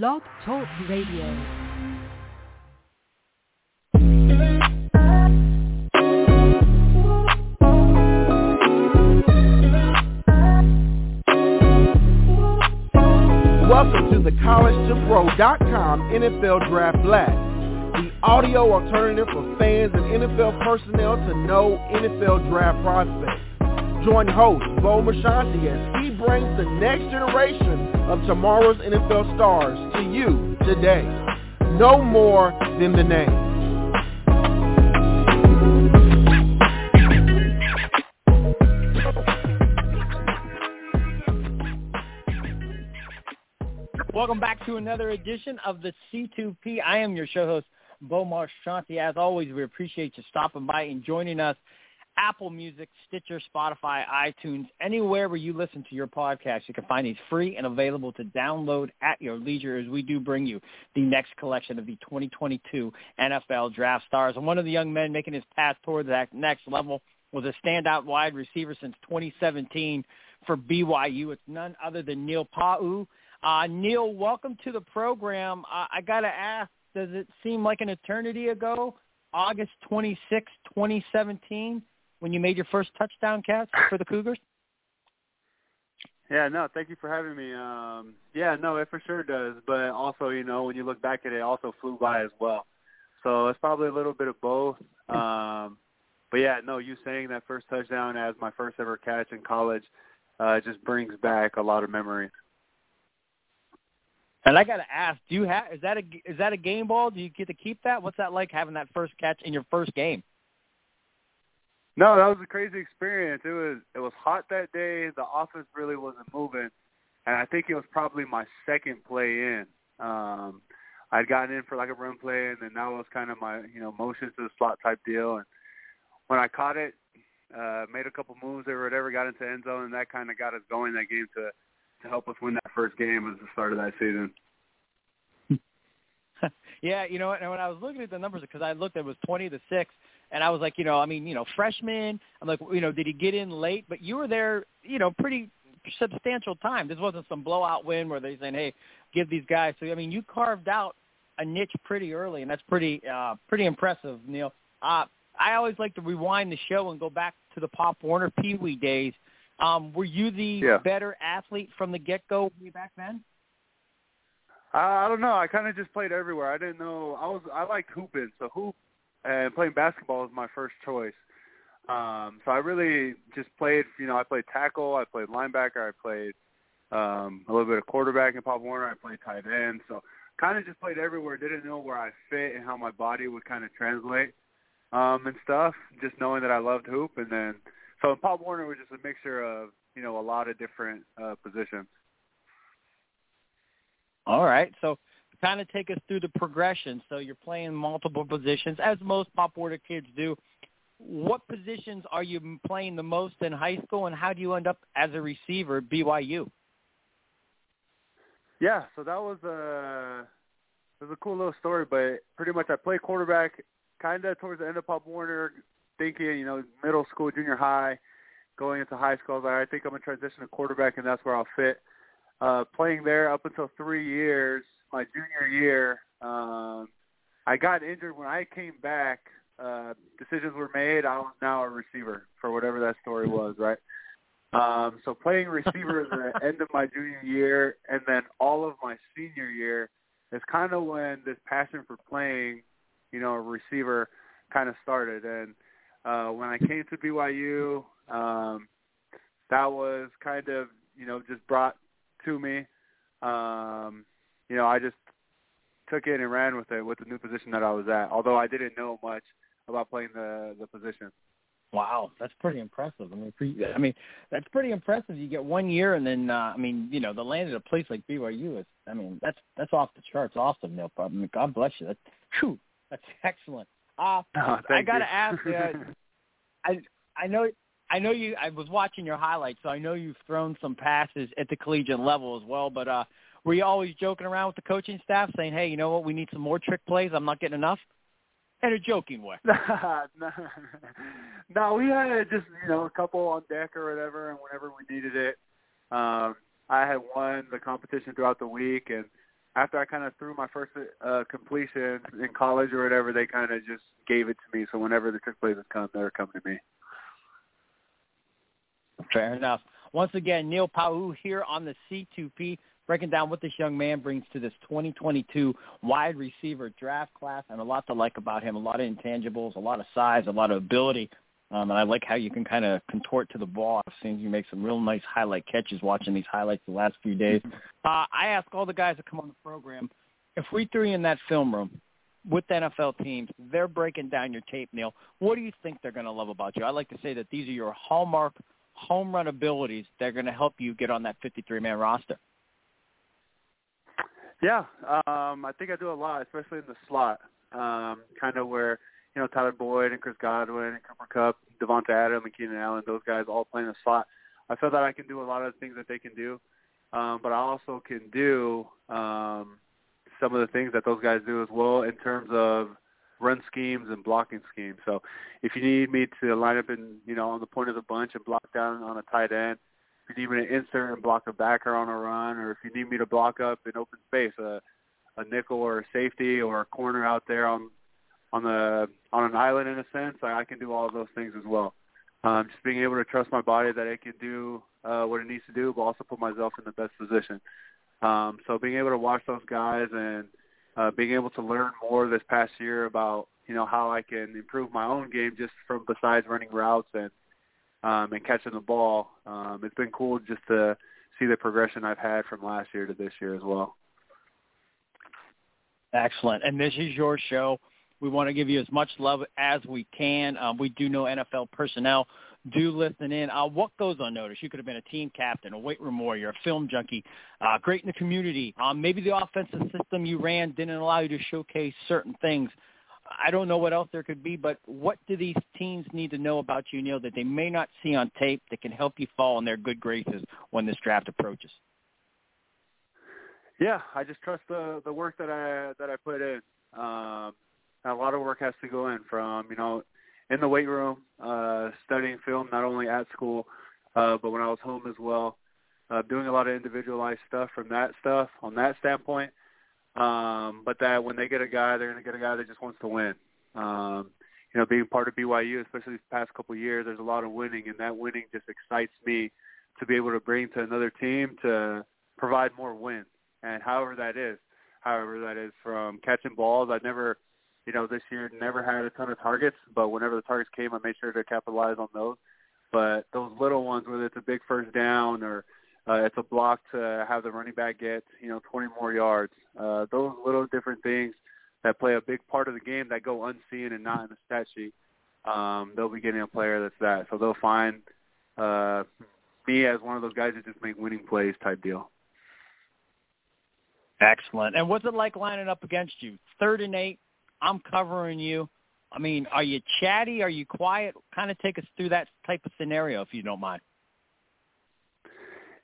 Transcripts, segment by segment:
Blog Talk Radio. Welcome to the College2Pro.com NFL Draft Blast, the audio alternative for fans and NFL personnel to know NFL draft prospects. Join host Bo Marchionte as he brings the next generation of tomorrow's NFL stars to you today. Know more than the name. Welcome back to another edition of the C2P. I am your show host, Bo Marchionte. As always, we appreciate you stopping by and joining us. Apple Music, Stitcher, Spotify, iTunes, anywhere where you listen to your podcast, you can find these free and available to download at your leisure as we do bring you the next collection of the 2022 NFL Draft Stars. And one of the young men making his path toward that next level was a standout wide receiver since 2017 for BYU. It's none other than Neil Pau'u. Uh, Neil, welcome to the program. Uh, I got to ask, does it seem like an eternity ago, August 26, 2017, when you made your first touchdown catch for the Cougars? Yeah, no, thank you for having me. Um, yeah, no, it for sure does. But also, you know, when you look back at it, it also flew by as well. So it's probably a little bit of both. Um, but yeah, no, you saying that first touchdown as my first ever catch in college uh, just brings back a lot of memories. And I got to ask, do you have is that a is that a game ball? Do you get to keep that? What's that like having that first catch in your first game? No, that was a crazy experience. It was it was hot that day. The offense really wasn't moving, and I think it was probably my second play in. Um, I'd gotten in for like a run play, and then that was kind of my you know motion to the slot type deal. And when I caught it, uh, made a couple moves or whatever, got into end zone, and that kind of got us going that game to to help us win that first game at the start of that season. yeah, you know, what and when I was looking at the numbers, because I looked, it was twenty to six, and I was like, you know, I mean, you know, freshman. I'm like, you know, did he get in late? But you were there, you know, pretty substantial time. This wasn't some blowout win where they're saying, hey, give these guys. So I mean, you carved out a niche pretty early, and that's pretty uh, pretty impressive, Neil. Uh, I always like to rewind the show and go back to the Pop Warner Pee Wee days. Um, were you the yeah. better athlete from the get go way back then? Uh, I don't know. I kind of just played everywhere. I didn't know. I was I liked hooping, so hoop and playing basketball was my first choice. Um, so I really just played. You know, I played tackle, I played linebacker, I played um, a little bit of quarterback in Pop Warner. I played tight end. So kind of just played everywhere. Didn't know where I fit and how my body would kind of translate um, and stuff. Just knowing that I loved hoop, and then so in Pop Warner was just a mixture of you know a lot of different uh, positions. All right, so kind of take us through the progression. So you're playing multiple positions, as most Pop Warner kids do. What positions are you playing the most in high school, and how do you end up as a receiver at BYU? Yeah, so that was a it was a cool little story, but pretty much I played quarterback kind of towards the end of Pop Warner, thinking, you know, middle school, junior high, going into high school, I like, I think I'm to transition to quarterback, and that's where I'll fit. Uh, playing there up until three years, my junior year, um, I got injured. When I came back, uh, decisions were made. I was now a receiver for whatever that story was, right? Um, so playing receiver at the end of my junior year and then all of my senior year is kind of when this passion for playing, you know, a receiver kind of started. And uh, when I came to BYU, um, that was kind of you know just brought to me. Um, you know, I just took it and ran with it with the new position that I was at. Although I didn't know much about playing the the position. Wow, that's pretty impressive. I mean, pre, I mean, that's pretty impressive. You get one year, and then uh, I mean, you know, the land at a place like BYU is. I mean, that's that's off the charts. Awesome, Neil. I mean, God bless you. That's whew, that's excellent. Uh, oh, I got to ask. Uh, I I know I know you. I was watching your highlights, so I know you've thrown some passes at the collegiate level as well. But uh, were you always joking around with the coaching staff, saying, "Hey, you know what? We need some more trick plays. I'm not getting enough." In a joking way. no, no, we had just you know a couple on deck or whatever, and whenever we needed it, um, I had won the competition throughout the week, and after I kind of threw my first uh, completion in college or whatever, they kind of just gave it to me. So whenever the trick plays would come, they're coming to me. Fair enough. Once again, Neil Pau'u here on the C2P, breaking down what this young man brings to this 2022 wide receiver draft class, and a lot to like about him. A lot of intangibles, a lot of size, a lot of ability. Um, and I like how you can kind of contort to the ball. I've seen you make some real nice highlight catches watching these highlights the last few days. Uh, I ask all the guys that come on the program, if we threw you in that film room with the NFL teams, they're breaking down your tape, Neil. What do you think they're going to love about you? I like to say that these are your hallmark home run abilities that are going to help you get on that 53-man roster. Yeah, um, I think I do a lot, especially in the slot, um, kind of where – you know, Tyler Boyd and Chris Godwin and Cooper Kupp, Davante Adams and Keenan Allen, those guys all playing the slot. I feel that I can do a lot of the things that they can do, um, but I also can do um, some of the things that those guys do as well in terms of run schemes and blocking schemes. So if you need me to line up in, you know, on the point of the bunch and block down on a tight end, if you need me to insert and block a backer on a run, or if you need me to block up in open space, a, a nickel or a safety or a corner out there on on the on an island in a sense, I, I can do all of those things as well. Um, just being able to trust my body that it can do uh, what it needs to do, but also put myself in the best position. Um, so being able to watch those guys and uh, being able to learn more this past year about you know how I can improve my own game just from besides running routes and um, and catching the ball. Um, it's been cool just to see the progression I've had from last year to this year as well. Excellent. And this is your show. We want to give you as much love as we can. Um, we do know NFL personnel do listen in. Uh, what goes unnoticed? You could have been a team captain, a weight room warrior, a film junkie, uh, great in the community. Um, maybe the offensive system you ran didn't allow you to showcase certain things. I don't know what else there could be, but what do these teams need to know about you, Neil, that they may not see on tape that can help you fall in their good graces when this draft approaches? Yeah, I just trust the the work that I that I put in. Um, a lot of work has to go in from you know in the weight room, uh, studying film not only at school, uh, but when I was home as well. Uh, doing a lot of individualized stuff from that stuff on that standpoint. Um, but that when they get a guy, they're going to get a guy that just wants to win. Um, you know, being part of BYU, especially these past couple of years, there's a lot of winning, and that winning just excites me to be able to bring to another team to provide more wins. And however that is, however that is from catching balls, I've never – you know, this year never had a ton of targets, but whenever the targets came, I made sure to capitalize on those. But those little ones, whether it's a big first down or uh, it's a block to have the running back get, you know, 20 more yards, uh, those little different things that play a big part of the game that go unseen and not in the stat sheet, um, they'll be getting a player that's that. So they'll find uh, me as one of those guys that just make winning plays type deal. Excellent. And what's it like lining up against you? Third and eight, I'm covering you. I mean, are you chatty? Are you quiet? Kind of take us through that type of scenario, if you don't mind.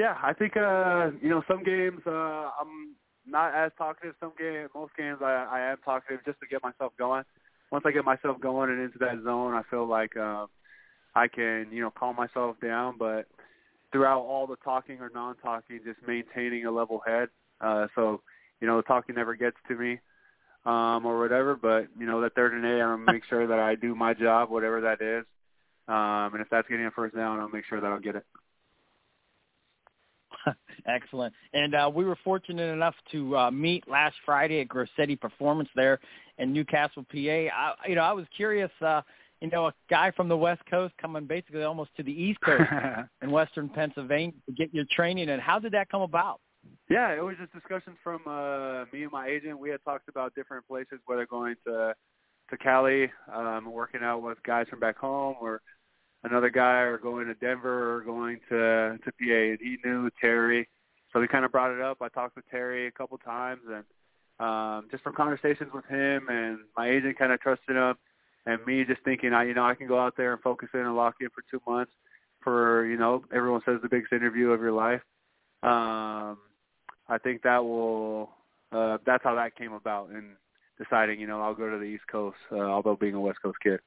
Yeah, I think uh, you know some games uh, I'm not as talkative. Some games, most games, I, I am talkative just to get myself going. Once I get myself going and into that zone, I feel like uh, I can you know calm myself down. But throughout all the talking or non-talking, just maintaining a level head. Uh, so you know, the talking never gets to me um, or whatever. But you know, that third and eight, I'm gonna make sure that I do my job, whatever that is. Um, and if that's getting a first down, I'll make sure that I'll get it. Excellent. And uh, we were fortunate enough to uh, meet last Friday at Grossetti Performance there in New Castle, PA. I, you know, I was curious. Uh, you know, a guy from the West Coast coming basically almost to the East Coast in Western Pennsylvania to get your training. And how did that come about? Yeah, it was just discussions from uh, me and my agent. We had talked about different places, whether going to to Cali, um, working out with guys from back home, or another guy, or going to Denver, or going to to PA. And he knew Terry, so we kind of brought it up. I talked with Terry a couple times, and um, just from conversations with him, and my agent kind of trusted him, and me just thinking, I you know I can go out there and focus in and lock in for two months for you know everyone says the biggest interview of your life. Um, I think that will uh, that's how that came about and deciding, you know, I'll go to the East Coast, uh, although being a West Coast kid.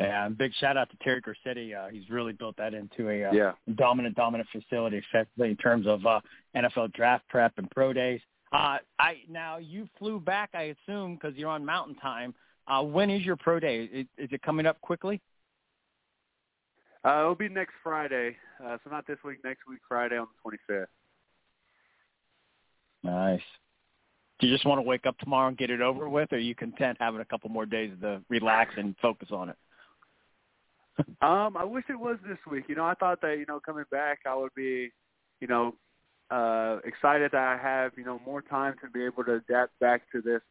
Yeah, and big shout out to Terry Corsetti. Uh, he's really built that into a uh, yeah. dominant, dominant facility, especially in terms of uh, NFL draft prep and pro days. Uh, I now you flew back, I assume, because you're on Mountain Time. Uh, when is your pro day? Is, is it coming up quickly? Uh, it'll be next Friday, uh, so not this week. Next week, Friday on the 25th. Nice. Do you just want to wake up tomorrow and get it over with, or are you content having a couple more days to relax and focus on it? Um, I wish it was this week. You know, I thought that you know coming back, I would be, you know, uh, excited that I have you know more time to be able to adapt back to this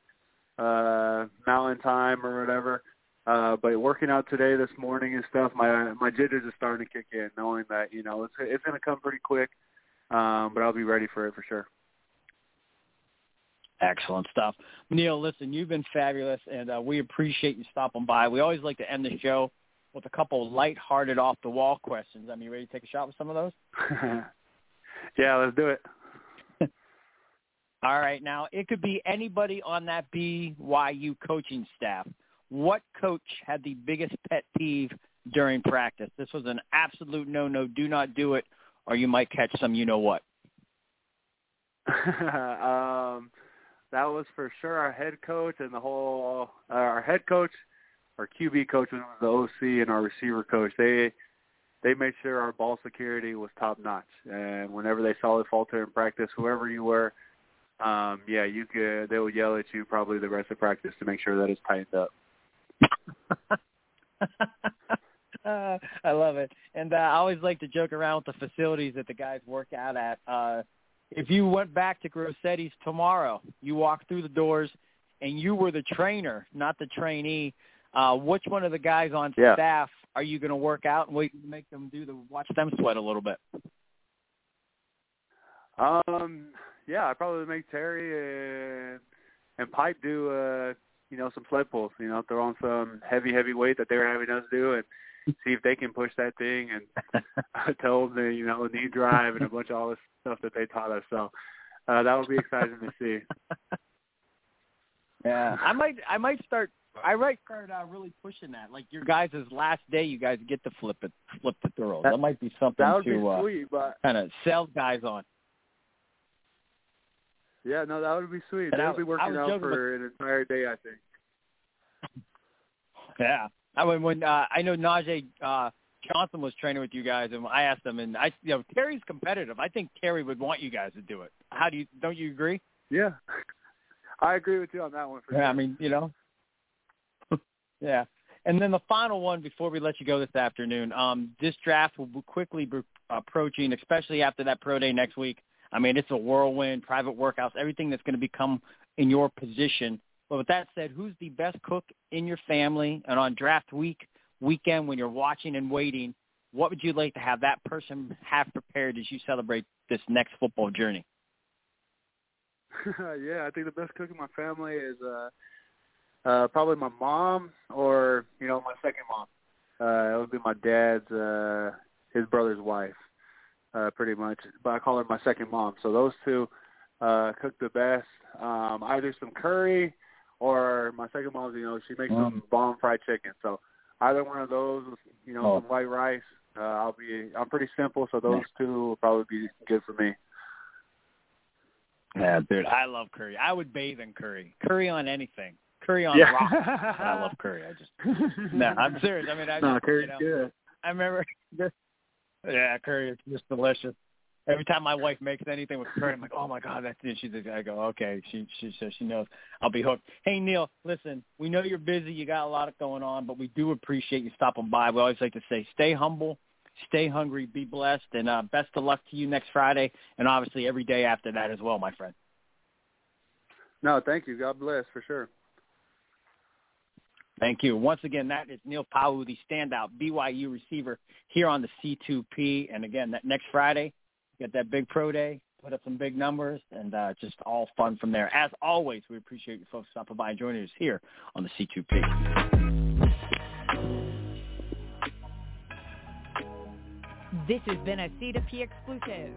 uh, mountain time or whatever. Uh, but working out today, this morning and stuff, my my jitters are starting to kick in, knowing that you know it's it's going to come pretty quick. Um, but I'll be ready for it for sure. Excellent stuff. Neil, listen, you've been fabulous, and uh, we appreciate you stopping by. We always like to end the show with a couple light-hearted, off-the-wall questions. I mean, you ready to take a shot with some of those? yeah, let's do it. All right. Now, it could be anybody on that BYU coaching staff. What coach had the biggest pet peeve during practice? This was an absolute no-no. Do not do it, or you might catch some you-know-what. um, that was for sure our head coach and the whole uh, our head coach, our QB coach was the OC, and our receiver coach. They they made sure our ball security was top notch. And whenever they saw it falter in practice, whoever you were, um, yeah, you could. They would yell at you probably the rest of practice to make sure that it's tightened up. uh, I love it, and uh, I always like to joke around with the facilities that the guys work out at. Uh, if you went back to Grossetti's tomorrow, you walked through the doors, and you were the trainer, not the trainee. Uh, which one of the guys on yeah. staff are you going to work out and wait make them do the watch them sweat a little bit? Um, yeah, I probably make Terry and and Pipe do uh you know some sled pulls. You know, throw on some heavy heavy weight that they're having us do and see if they can push that thing. And I told them you know knee drive and a bunch of all this stuff that they taught us. So uh, that will be exciting to see. Yeah, I might I might start I might start uh, really pushing that. Like your guys' last day, you guys get to flip it, flip the throws. That, that might be something that would to be uh, sweet, but kind of sell guys on. Yeah, no, that would be sweet. And They'll be working out for with, an entire day, I think. Yeah, I mean when uh, I know Najee uh, Johnson was training with you guys, and I asked him, and I, you know, Terry's competitive. I think Terry would want you guys to do it. How do you? Don't you agree? Yeah, I agree with you on that one. For yeah, sure. I mean, you know, yeah. And then the final one before we let you go this afternoon. Um, this draft will be quickly be approaching, especially after that pro day next week. I mean, it's a whirlwind, private workouts, everything that's going to become in your position. But with that said, who's the best cook in your family? And on draft week, weekend, when you're watching and waiting, what would you like to have that person have prepared as you celebrate this next football journey? yeah, I think the best cook in my family is uh, uh, probably my mom or you know my second mom. Uh, it would be my dad's uh, his brother's wife, uh, pretty much. But I call her my second mom. So those two uh, cook the best. Um, either some curry or my second mom's. You know, she makes mm. some bomb fried chicken. So either one of those, you know, oh. some white rice. Uh, I'll be. I'm pretty simple, so those two will probably be good for me. Yeah, dude, I love curry. I would bathe in curry. Curry on anything. Curry on yeah. rock. I love curry. I just no, I'm serious. I mean, I no, just, curry's you know, good. I remember. Yeah, curry is just delicious. Every time my wife makes anything with curry, I'm like, oh my god, that's it. She's like, I go, okay. She she says she knows. I'll be hooked. Hey Neil, listen, we know you're busy. You got a lot going on, but we do appreciate you stopping by. We always like to say, stay humble, stay hungry, be blessed, and uh, best of luck to you next Friday, and obviously every day after that as well, my friend. No, thank you. God bless for sure. Thank you. Once again, that is Neil Pau'u, the standout BYU receiver here on the C2P. And again, that next Friday, get that big pro day, put up some big numbers, and uh, just all fun from there. As always, we appreciate you folks stopping by and joining us here on the C2P. This has been a C2P exclusive.